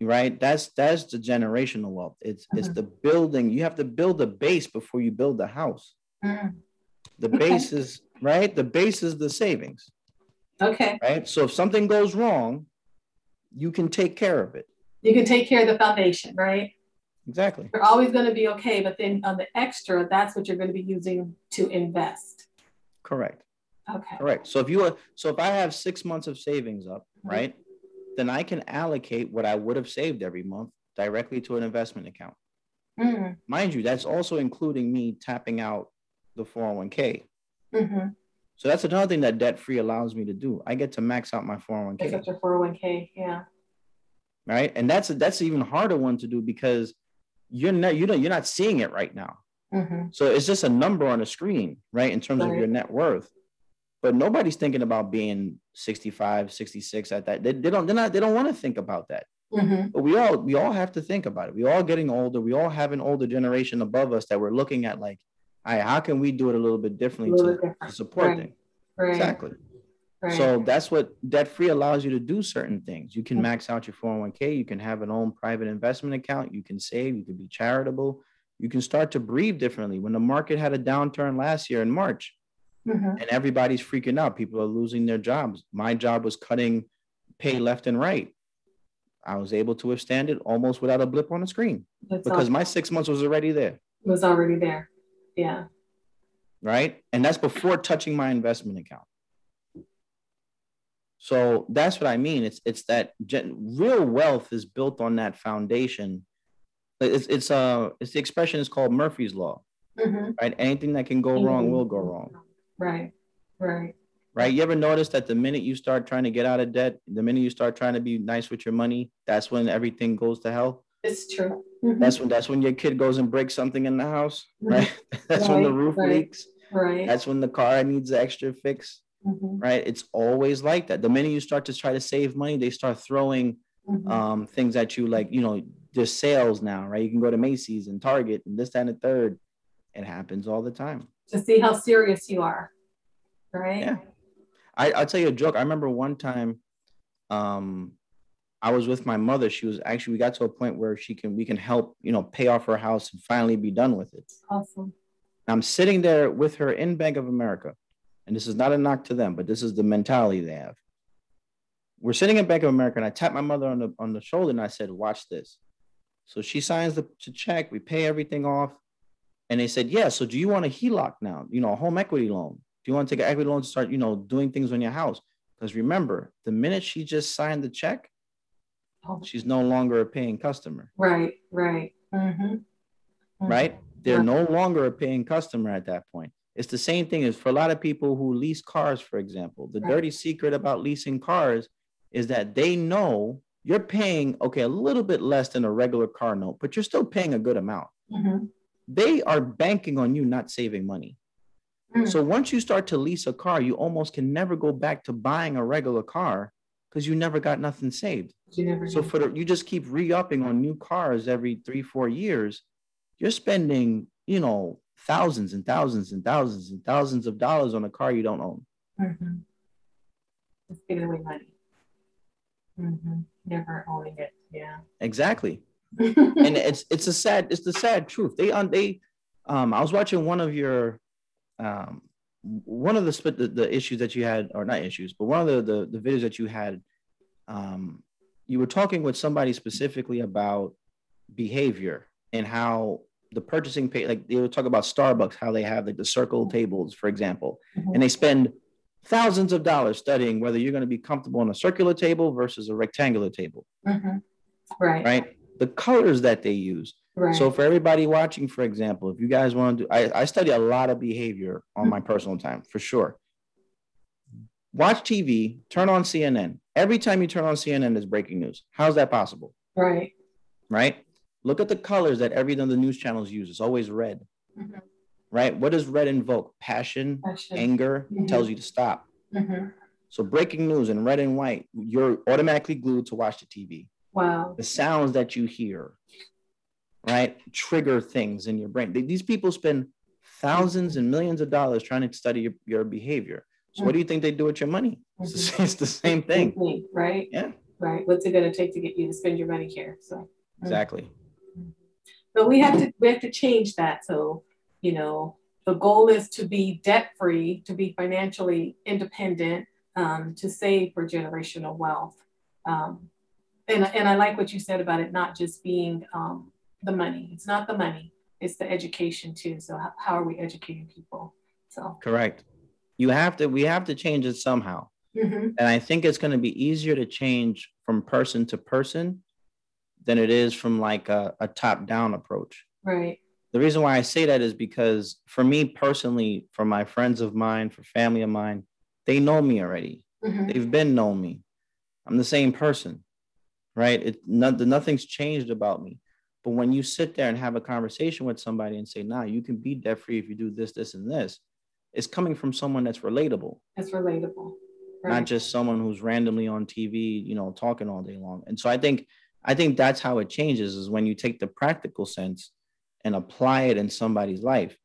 Right? That's that's the generational wealth. It's mm-hmm. it's the building. You have to build a base before you build the house. Mm. The base is right. The base is the savings. Okay. Right. So if something goes wrong, you can take care of it. You can take care of the foundation, right? Exactly. You're always going to be okay, but then on the extra, that's what you're going to be using to invest. Correct. Okay. Correct. So if you are, so if I have six months of savings up, mm-hmm. right, then I can allocate what I would have saved every month directly to an investment account. Mm-hmm. Mind you, that's also including me tapping out the 401k. Mm-hmm. So that's another thing that debt free allows me to do. I get to max out my 401k. That's your 401k, yeah. Right. And that's a, that's an even harder one to do because you're not you know you're not seeing it right now. Mm-hmm. So it's just a number on a screen, right? In terms right. of your net worth. but nobody's thinking about being 65 66 at that they, they don't they're not they don't want to think about that mm-hmm. but we all we all have to think about it we all getting older we all have an older generation above us that we're looking at like all right how can we do it a little bit differently little to, different. to, support right. them right. exactly right. so that's what debt free allows you to do certain things you can mm-hmm. max out your 401k you can have an own private investment account you can save you can be charitable you can start to breathe differently when the market had a downturn last year in march mm-hmm. and everybody's freaking out. People are losing their jobs. My job was cutting pay left and right. I was able to withstand it almost without a blip on the screen That's because awesome. my six months was already there. It was already there. Yeah. Right. And that's before touching my investment account. So that's what I mean. It's it's that gen- real wealth is built on that foundation. It's it's uh it's the expression is called Murphy's law. Mm-hmm. Right. Anything that can go mm-hmm. wrong will go wrong. Right. Right. Right. You ever notice that the minute you start trying to get out of debt, the minute you start trying to be nice with your money, that's when everything goes to hell. It's true. Mm-hmm. That's when that's when your kid goes and breaks something in the house, mm-hmm. right? that's right, when the roof right, leaks. Right. That's when the car needs extra fix. Mm-hmm. Right. It's always like that. The minute you start to try to save money, they start throwing mm-hmm. um, things at you like, you know, there's sales now, right? You can go to Macy's and Target and this, that, and the third. It happens all the time to see how serious you are. Right. Yeah. I, I'll tell you a joke. I remember one time um I was with my mother. She was actually we got to a point where she can we can help, you know, pay off her house and finally be done with it. Awesome. I'm sitting there with her in Bank of America. And this is not a knock to them, but this is the mentality they have. We're sitting in Bank of America, and I tapped my mother on the on the shoulder and I said, watch this. So she signs the, check, we pay everything off. And they said, yeah. So do you want a HELOC now? You know, a home equity loan. Do you want to take an equity loan to start, you know, doing things on your house? Because remember, the minute she just signed the check, oh. she's no longer a paying customer. Right, right. Mm-hmm. Mm-hmm. Right? They're no longer a paying customer at that point. It's the same thing as for a lot of people who lease cars, for example. The right. dirty secret about leasing cars is that they know you're paying, okay, a little bit less than a regular car note, but you're still paying a good amount. Mm-hmm they are banking on you not saving money. Mm. So once you start to lease a car, you almost can never go back to buying a regular car because you never got nothing saved. so for the, you just keep re-upping on new cars every three, four years. You're spending, you know, thousands and thousands and thousands and thousands of dollars on a car you don't own. Mm-hmm. Just giving away money. Mm-hmm. Never owning it. Yeah. Exactly. and it's it's a sad it's the sad truth. They on they um I was watching one of your um one of the, the the issues that you had or not issues but one of the the, the videos that you had um you were talking with somebody specifically about behavior and how the purchasing pay like they would talk about Starbucks how they have like the circle tables for example mm-hmm. and they spend thousands of dollars studying whether you're going to be comfortable on a circular table versus a rectangular table mm-hmm. right right the colors that they use. Right. So for everybody watching, for example, if you guys want to do, I, I study a lot of behavior on my personal time for sure. Watch TV, turn on CNN. Every time you turn on CNN, there's breaking news. How's that possible? Right. Right. Look at the colors that every one of the news channels use. It's always red. Mm-hmm. Right. What does red invoke? Passion, Passion. anger, mm-hmm. tells you to stop. Mm-hmm. So breaking news in red and white, you're automatically glued to watch the TV. Wow. The sounds that you hear, right, trigger things in your brain. These people spend thousands and millions of dollars trying to study your, your behavior. So, what do you think they do with your money? It's the, it's the same thing, right? Yeah. Right. What's it going to take to get you to spend your money here? So, exactly. But we have to we have to change that. So, you know, the goal is to be debt free, to be financially independent, um, to save for generational wealth. Um, and, and I like what you said about it not just being um, the money. It's not the money, it's the education too. So how, how are we educating people? So correct. You have to, we have to change it somehow. Mm-hmm. And I think it's going to be easier to change from person to person than it is from like a, a top down approach. Right. The reason why I say that is because for me personally, for my friends of mine, for family of mine, they know me already. Mm-hmm. They've been known me. I'm the same person right? It not, nothing's changed about me. But when you sit there and have a conversation with somebody and say, "Nah, you can be debt free if you do this, this, and this," it's coming from someone that's relatable. That's relatable. Right. Not just someone who's randomly on TV, you know, talking all day long. And so I think I think that's how it changes is when you take the practical sense and apply it in somebody's life.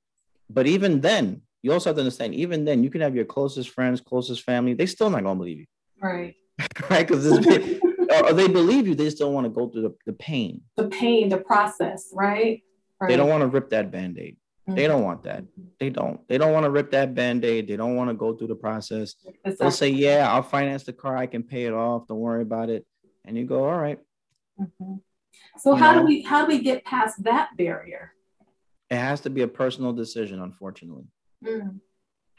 But even then, you also have to understand, even then, you can have your closest friends, closest family, they still not gonna believe you. Right. right? Because or they believe you, they still want to go through the, the pain. The pain, the process, right? right. They don't want to rip that band-aid. Mm-hmm. They don't want that. They don't. They don't want to rip that band-aid. They don't want to go through the process. Exactly. They'll say, Yeah, I'll finance the car, I can pay it off. Don't worry about it. And you go, All right. Mm-hmm. So you how know, do we how do we get past that barrier? It has to be a personal decision, unfortunately. Mm.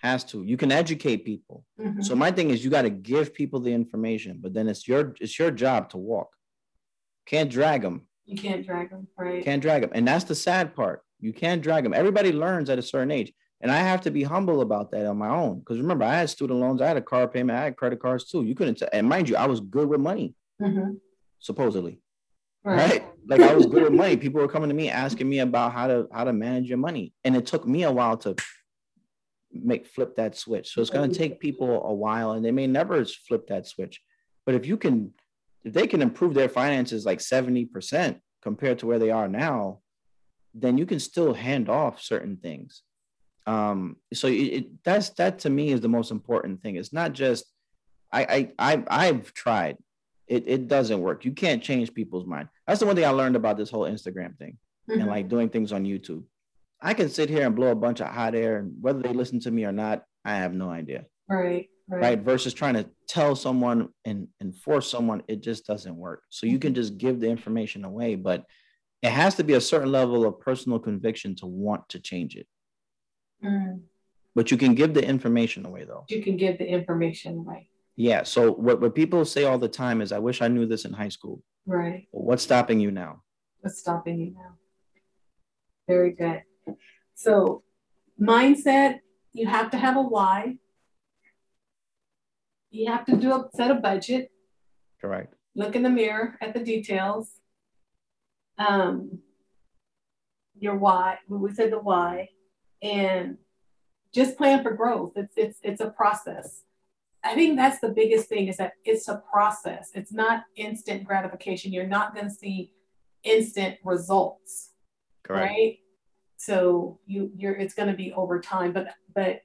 Has to. You can educate people. Mm-hmm. So my thing is you got to give people the information, but then it's your it's your job to walk. Can't drag them. You can't drag them, right? Can't drag them. And that's the sad part. You can't drag them. Everybody learns at a certain age. And I have to be humble about that on my own. Because remember, I had student loans, I had a car payment, I had credit cards too. You couldn't, t- and mind you, I was good with money, mm-hmm. supposedly. Right. right. Like I was good with money. People were coming to me asking me about how to how to manage your money. And it took me a while to make flip that switch. So it's going to take people a while and they may never flip that switch. But if you can, if they can improve their finances like 70% compared to where they are now, then you can still hand off certain things. Um, so it, it, that's that to me is the most important thing. It's not just I I, I I've tried. It, it doesn't work. You can't change people's mind. That's the one thing I learned about this whole Instagram thing mm-hmm. and like doing things on YouTube. I can sit here and blow a bunch of hot air, and whether they listen to me or not, I have no idea. Right. Right. right? Versus trying to tell someone and, and force someone, it just doesn't work. So you can mm-hmm. just give the information away, but it has to be a certain level of personal conviction to want to change it. Mm. But you can give the information away though. You can give the information away. Yeah. So what, what people say all the time is, I wish I knew this in high school. Right. Well, what's stopping you now? What's stopping you now? Very good. So mindset, you have to have a why. You have to do a set a budget. Correct. Look in the mirror at the details. Um, your why. We said the why, and just plan for growth. It's it's it's a process. I think that's the biggest thing is that it's a process. It's not instant gratification. You're not going to see instant results. Correct. Right? So you you're it's going to be over time. But but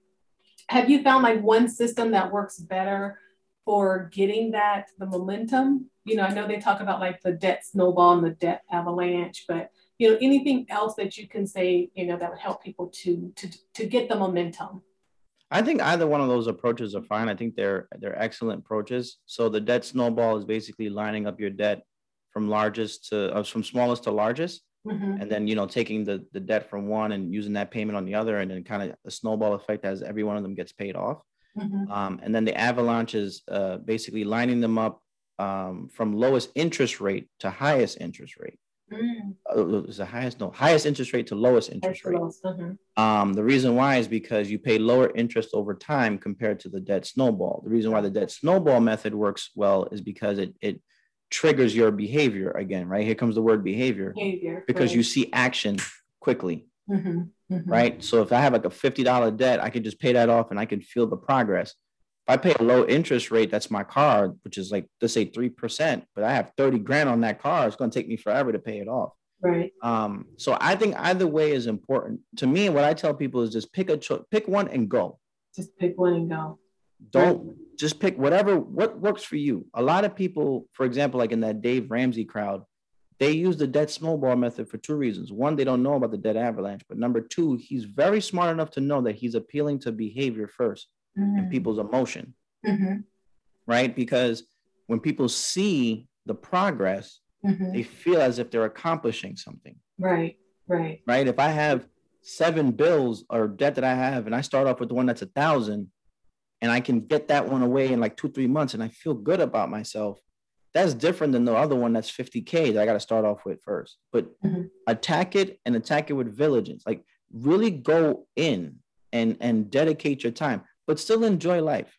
have you found like one system that works better for getting that the momentum? You know, I know they talk about like the debt snowball and the debt avalanche, but you know, anything else that you can say, you know, that would help people to to to get the momentum? I think either one of those approaches are fine. I think they're they're excellent approaches. So the debt snowball is basically lining up your debt from largest to uh, from smallest to largest. Mm-hmm. And then you know taking the the debt from one and using that payment on the other, and then kind of a snowball effect as every one of them gets paid off. Mm-hmm. Um, and then the avalanche is uh, basically lining them up um, from lowest interest rate to highest interest rate. Mm. Uh, is the highest no highest interest rate to lowest interest rate. Mm-hmm. Um, the reason why is because you pay lower interest over time compared to the debt snowball. The reason why the debt snowball method works well is because it it triggers your behavior again, right? Here comes the word behavior. Behavior. Because right. you see action quickly. Mm-hmm. Mm-hmm. Right. So if I have like a $50 debt, I can just pay that off and I can feel the progress. If I pay a low interest rate, that's my car, which is like, let's say 3%, but I have 30 grand on that car. It's going to take me forever to pay it off. Right. Um, so I think either way is important. To me, what I tell people is just pick a cho- pick one and go. Just pick one and go. Don't just pick whatever what works for you. A lot of people, for example, like in that Dave Ramsey crowd, they use the debt snowball method for two reasons. One, they don't know about the debt avalanche, but number two, he's very smart enough to know that he's appealing to behavior 1st mm-hmm. and people's emotion, mm-hmm. right? Because when people see the progress, mm-hmm. they feel as if they're accomplishing something. Right, right, right. If I have seven bills or debt that I have, and I start off with the one that's a thousand, and I can get that one away in like two, three months and I feel good about myself, that's different than the other one that's 50K that I got to start off with first. But mm-hmm. attack it and attack it with diligence. Like really go in and and dedicate your time, but still enjoy life.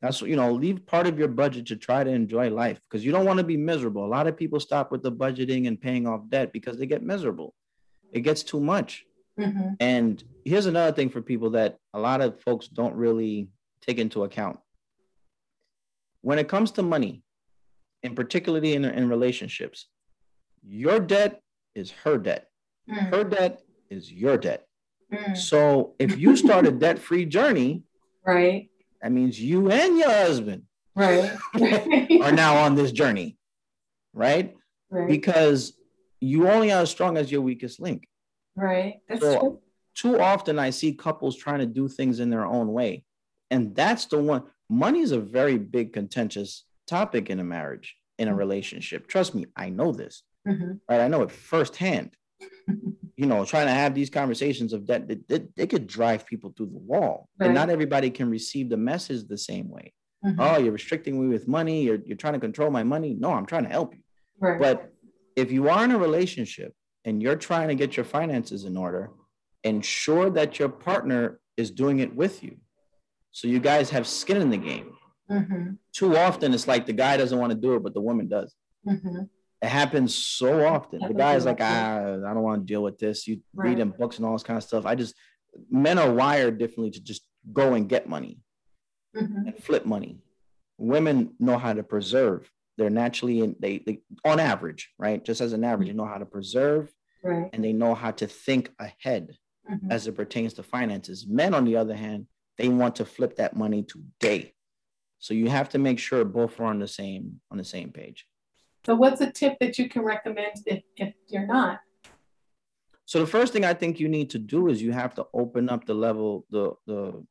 That's you know, leave part of your budget to try to enjoy life because you don't want to be miserable. A lot of people stop with the budgeting and paying off debt because they get miserable. It gets too much. Mm-hmm. And here's another thing for people that a lot of folks don't really take into account. When it comes to money, and particularly in, in relationships, your debt is her debt. Mm. Her debt is your debt. Mm. So if you start a debt free journey, right, that means you and your husband, right, are now on this journey, right? Right. Because you only are as strong as your weakest link. Right. That's so, true. Too often I see couples trying to do things in their own way. And that's the one. Money is a very big contentious topic in a marriage, in a mm-hmm. relationship. Trust me, I know this. Mm-hmm. Right. I know it firsthand. You know, trying to have these conversations of that, they, they, could drive people through the wall. Right. And not everybody can receive the message the same way. Mm-hmm. Oh, you're restricting me with money. You're, you're trying to control my money. No, I'm trying to help you. Right. But if you are in a relationship and you're trying to get your finances in order, ensure that your partner is doing it with you. So you guys have skin in the game. Mm-hmm. Too often, it's like the guy doesn't want to do it, but the woman does. Mm-hmm. It happens so often. The guy's like, ah, I don't want to deal with this. You right. read in books and all this kind of stuff. I just, men are wired differently to just go and get money mm-hmm. and flip money. Women know how to preserve they're naturally in they, they on average right just as an average mm-hmm. they know how to preserve right. and they know how to think ahead mm-hmm. as it pertains to finances men on the other hand they want to flip that money today so you have to make sure both are on the same on the same page so what's a tip that you can recommend if, if you're not so the first thing i think you need to do is you have to open up the level the the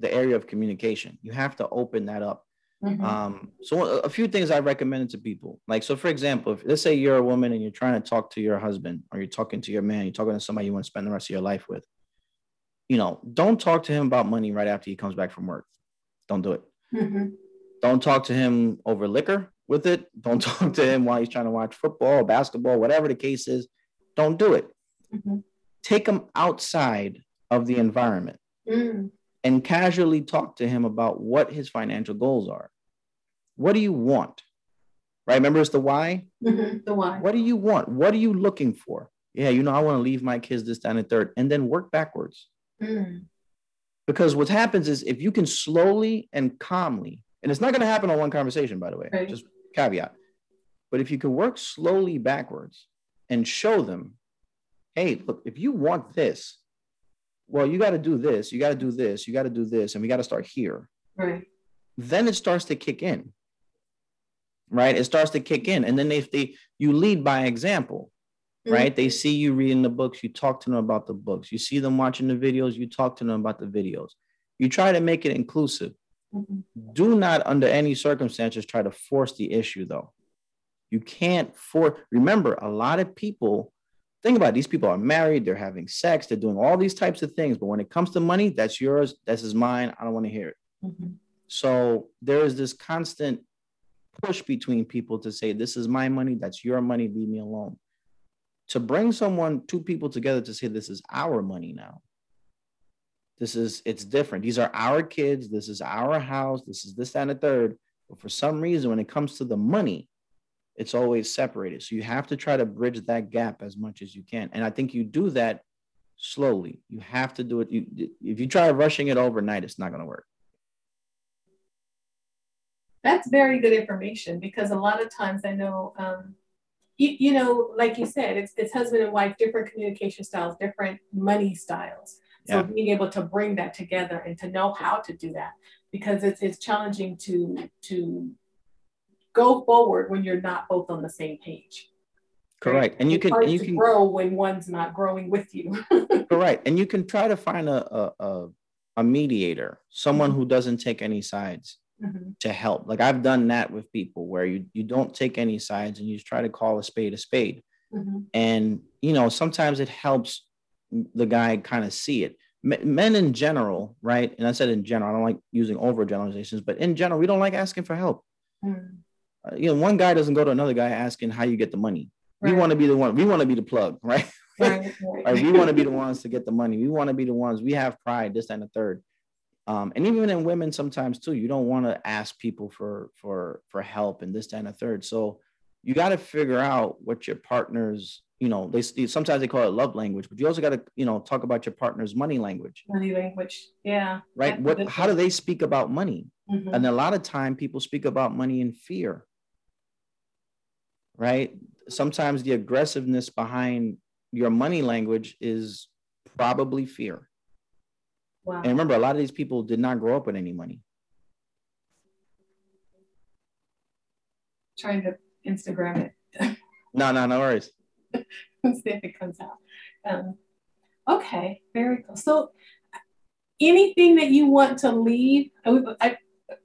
the area of communication you have to open that up Mm-hmm. Um, so a few things I recommend to people, like so, for example, if let's say you're a woman and you're trying to talk to your husband, or you're talking to your man, you're talking to somebody you want to spend the rest of your life with. You know, don't talk to him about money right after he comes back from work. Don't do it. Mm-hmm. Don't talk to him over liquor with it. Don't talk to him while he's trying to watch football, basketball, whatever the case is. Don't do it. Mm-hmm. Take him outside of the environment. Mm and casually talk to him about what his financial goals are. What do you want? Right? Remember, it's the why? Mm-hmm, the why. What do you want? What are you looking for? Yeah, you know, I want to leave my kids this, down, and third, and then work backwards. Mm. Because what happens is if you can slowly and calmly, and it's not going to happen on one conversation, by the way, right. just caveat. But if you can work slowly backwards and show them, hey, look, if you want this, well, you got to do this, you got to do this, you got to do this, and we got to start here. Right. Then it starts to kick in. Right. It starts to kick in. And then if they you lead by example, mm-hmm. right? They see you reading the books, you talk to them about the books, you see them watching the videos, you talk to them about the videos. You try to make it inclusive. Mm-hmm. Do not, under any circumstances, try to force the issue, though. You can't force. Remember, a lot of people think about it, these people are married, they're having sex, they're doing all these types of things. But when it comes to money, that's yours, this is mine. I don't want to hear it. Mm-hmm. So there is this constant push between people to say, this is my money, that's your money, leave me alone. To bring someone, two people together to say, this is our money now. This is, it's different. These are our kids. This is our house. This is this, and a third. But for some reason, when it comes to the money, it's always separated. So you have to try to bridge that gap as much as you can. And I think you do that slowly. You have to do it. You, if you try rushing it overnight, it's not going to work. That's very good information because a lot of times I know, um, you, you know, like you said, it's, it's husband and wife, different communication styles, different money styles. So yeah. being able to bring that together and to know how to do that because it's, it's challenging to to go forward when you're not both on the same page. Correct. And you can and you can grow when one's not growing with you. correct. And you can try to find a a, a mediator, someone mm-hmm. who doesn't take any sides mm-hmm. to help. Like I've done that with people where you you don't take any sides and you just try to call a spade a spade. Mm-hmm. And you know, sometimes it helps the guy kind of see it. Men in general, right? And I said in general, I don't like using overgeneralizations, but in general, we don't like asking for help. Mm uh, you know, one guy doesn't go to another guy asking how you get the money. Right. We want to be the one. We want to be the plug, right? Right, right. right. We want to be the ones to get the money. We want to be the ones. We have pride. This and the third. Um, and even in women, sometimes too, you don't want to ask people for for for help and this and the third. So you got to figure out what your partner's you know they sometimes they call it love language but you also got to you know talk about your partner's money language. Money language yeah. Right? What how do they speak about money? Mm-hmm. and a lot of time people speak about money in fear. Right? Sometimes the aggressiveness behind your money language is probably fear. Wow. and remember a lot of these people did not grow up with any money. Trying to instagram it. No no no worries see if it comes out. Um, okay, very cool. So, anything that you want to leave? We've, I,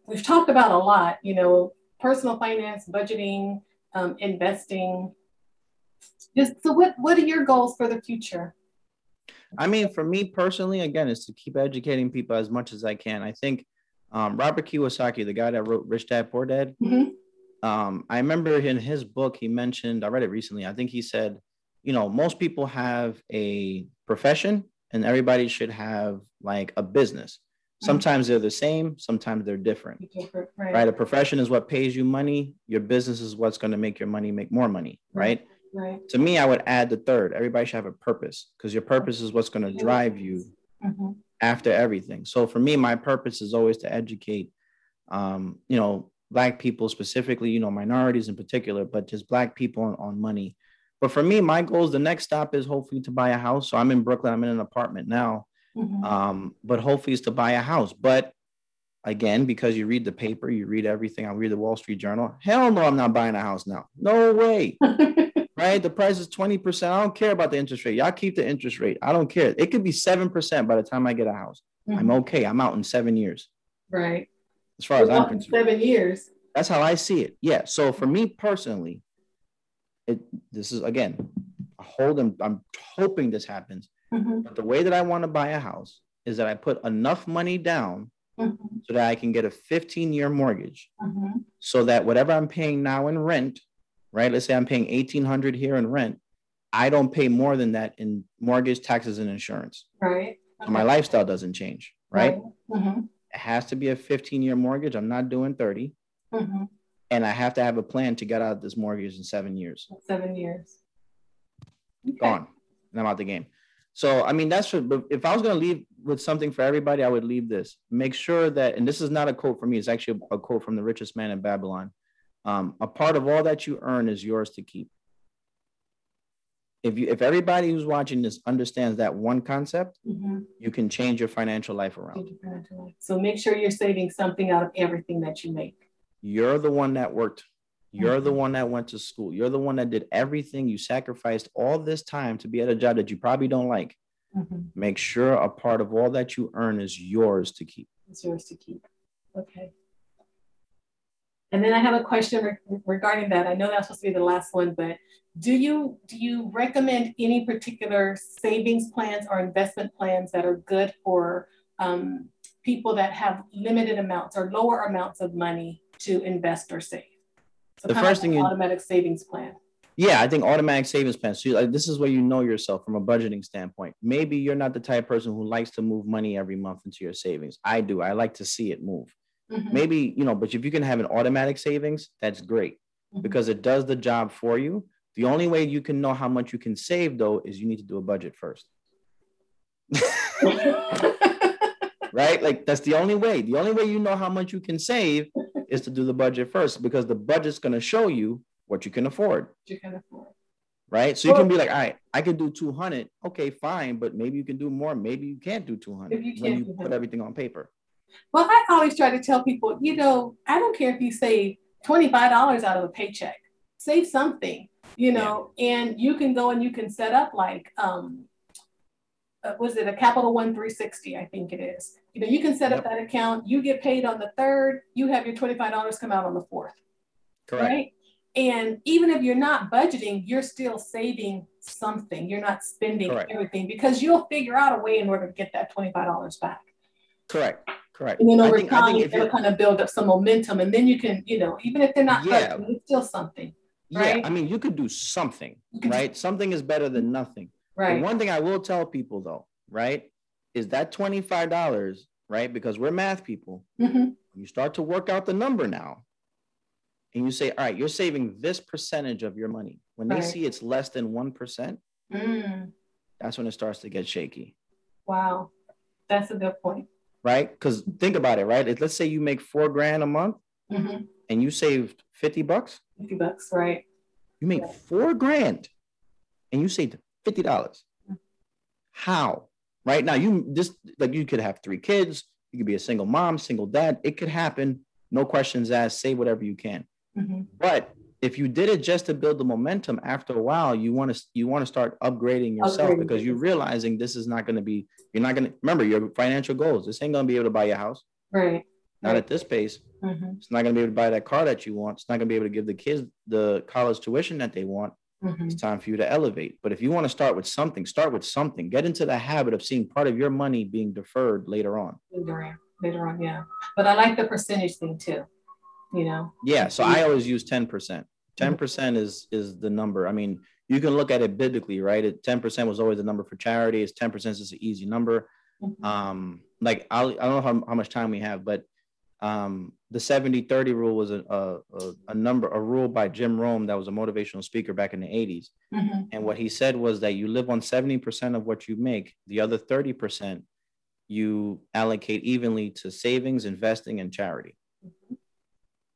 we've talked about a lot, you know, personal finance, budgeting, um, investing. Just so, what what are your goals for the future? I mean, for me personally, again, is to keep educating people as much as I can. I think um, Robert Kiyosaki, the guy that wrote Rich Dad Poor Dad, mm-hmm um, I remember in his book, he mentioned, I read it recently. I think he said, you know, most people have a profession and everybody should have like a business. Mm-hmm. Sometimes they're the same, sometimes they're different. different right. right. A profession is what pays you money. Your business is what's going to make your money make more money. Right. Right. To me, I would add the third. Everybody should have a purpose because your purpose is what's going to drive you mm-hmm. after everything. So for me, my purpose is always to educate, um, you know, black people specifically, you know, minorities in particular, but just black people on, on money. But for me, my goal is the next stop is hopefully to buy a house. So I'm in Brooklyn. I'm in an apartment now. Mm-hmm. Um, but hopefully is to buy a house. But again, because you read the paper, you read everything. I read the Wall Street Journal. Hell no, I'm not buying a house now. No way. right? The price is 20%. I don't care about the interest rate. Y'all keep the interest rate. I don't care. It could be 7% by the time I get a house. Mm-hmm. I'm okay. I'm out in seven years. Right as far as I'm concerned. Seven years. That's how I see it. Yeah. So for me personally, it this is again, I hold and I'm hoping this happens. Mm-hmm. But the way that I want to buy a house is that I put enough money down mm-hmm. so that I can get a 15 year mortgage. Mm-hmm. So that whatever I'm paying now in rent, right? Let's say I'm paying 1800 here in rent, I don't pay more than that in mortgage, taxes, and insurance. Right. Okay. So my lifestyle doesn't change, right? right. It has to be a 15 year mortgage. I'm not doing 30. Mm-hmm. And I have to have a plan to get out of this mortgage in seven years. Seven years. Okay. Gone. And I'm out the game. So, I mean, that's what, if I was going to leave with something for everybody, I would leave this. Make sure that, and this is not a quote from me, it's actually a quote from the richest man in Babylon. Um, a part of all that you earn is yours to keep if you if everybody who's watching this understands that one concept, mm-hmm. you can change your financial life around. So make sure you're saving something out of everything that you make. You're the one that worked. You're mm-hmm. the one that went to school. You're the one that did everything. You sacrificed all this time to be at a job that you probably don't like. Mm-hmm. Make sure a part of all that you earn is yours to keep. It's yours to keep. Okay. And then I have a question re- regarding that. I know that's supposed to be the last one, but do you do you recommend any particular savings plans or investment plans that are good for um, people that have limited amounts or lower amounts of money to invest or save? So the first thing, is automatic savings plan. Yeah, I think automatic savings plan. So like, this is where you know yourself from a budgeting standpoint. Maybe you're not the type person who likes to move money every month into your savings. I do. I like to see it move. Mm-hmm. Maybe, you know, but if you can have an automatic savings, that's great mm-hmm. because it does the job for you. The only way you can know how much you can save though is you need to do a budget first. right? Like that's the only way. The only way you know how much you can save is to do the budget first because the budget's going to show you what you can afford. You can afford. Right? So you can be like, all right, I can do 200. Okay, fine, but maybe you can do more. Maybe you can't do 200 you when you put everything on paper. Well, I always try to tell people, you know, I don't care if you save $25 out of a paycheck, save something, you know, yeah. and you can go and you can set up like, um, uh, was it a Capital One 360? I think it is. You know, you can set yep. up that account. You get paid on the third. You have your $25 come out on the fourth. Correct. Right. And even if you're not budgeting, you're still saving something. You're not spending Correct. everything because you'll figure out a way in order to get that $25 back. Correct. Correct. And then over think, time, it'll kind of build up some momentum, and then you can, you know, even if they're not yeah. Hurting, it's still something. Right? Yeah, I mean, you could do something, right? something is better than nothing. Right. One thing I will tell people though, right, is that twenty five dollars, right? Because we're math people. Mm-hmm. You start to work out the number now. and you say, all right, you're saving this percentage of your money. When they Right. see it's less than 1%, Mm, that's when it starts to get shaky, wow, that's a good point. Right? Because think about it, right? If- let's say you make four grand a month Mm-hmm. and you saved 50 bucks, Fifty bucks, right? you make four grand and you saved $50. How? Right now, you just like you could have three kids, you could be a single mom, single dad. It could happen. No questions asked. Say whatever you can. Mm-hmm. But if you did it just to build the momentum, after a while, you want to you want to start upgrading yourself Upgrading. because you're realizing this is not going to be. You're not going to remember your financial goals. This ain't going to be able to buy your house. Right. Not Right. at this pace. Mm-hmm. It's not going to be able to buy that car that you want. It's not going to be able to give the kids the college tuition that they want. Mm-hmm. It's time for you to elevate. But if you want to start with something, start with something. Get into the habit of seeing part of your money being deferred later on. Later on, later on, yeah. But I like the percentage thing too. You know. Yeah. So I always use 10%. 10% is is the number. I mean, you can look at it biblically, right? It 10% was always the number for charity. It's 10% is an easy number. Mhm. Um, like I'll, I don't know how, how much time we have, but um, the 70 30 rule was a, a, a, number, a rule by Jim Rohn that was a motivational speaker back in the 80s. Mhm. And what he said was that you live on 70% of what you make, the other 30% you allocate evenly to savings, investing, and charity.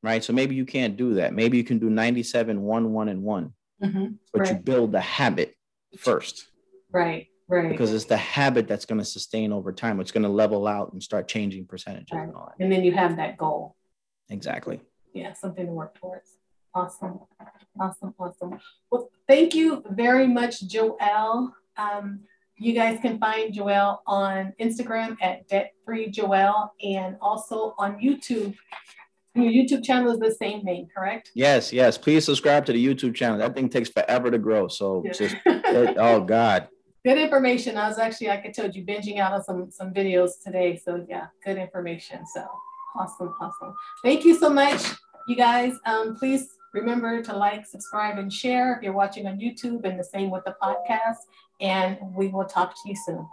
Right. So maybe you can't do that. Maybe you can do 97, 1, 1, and 1, Mhm. but you build the habit first Right. Right. because it's the habit that's going to sustain over time. It's going to level out and start changing percentages Right. and all that. and then you have that goal. Exactly. yeah, something to work towards. Awesome, awesome, awesome. Well, thank you very much, Joel. Um, you guys can find Joel on Instagram at Debt Free Joel and also on YouTube. Your YouTube channel is the same name, correct? Yes. Yes. Please subscribe to the YouTube channel. That thing takes forever to grow. So just, it, oh God. good information. I was actually, like I told you, binging out on some some videos today. So yeah, good information. So awesome, awesome. Thank you so much, you guys. Um, please remember to like, subscribe, and share if you're watching on YouTube, and the same with the podcast. And we will talk to you soon.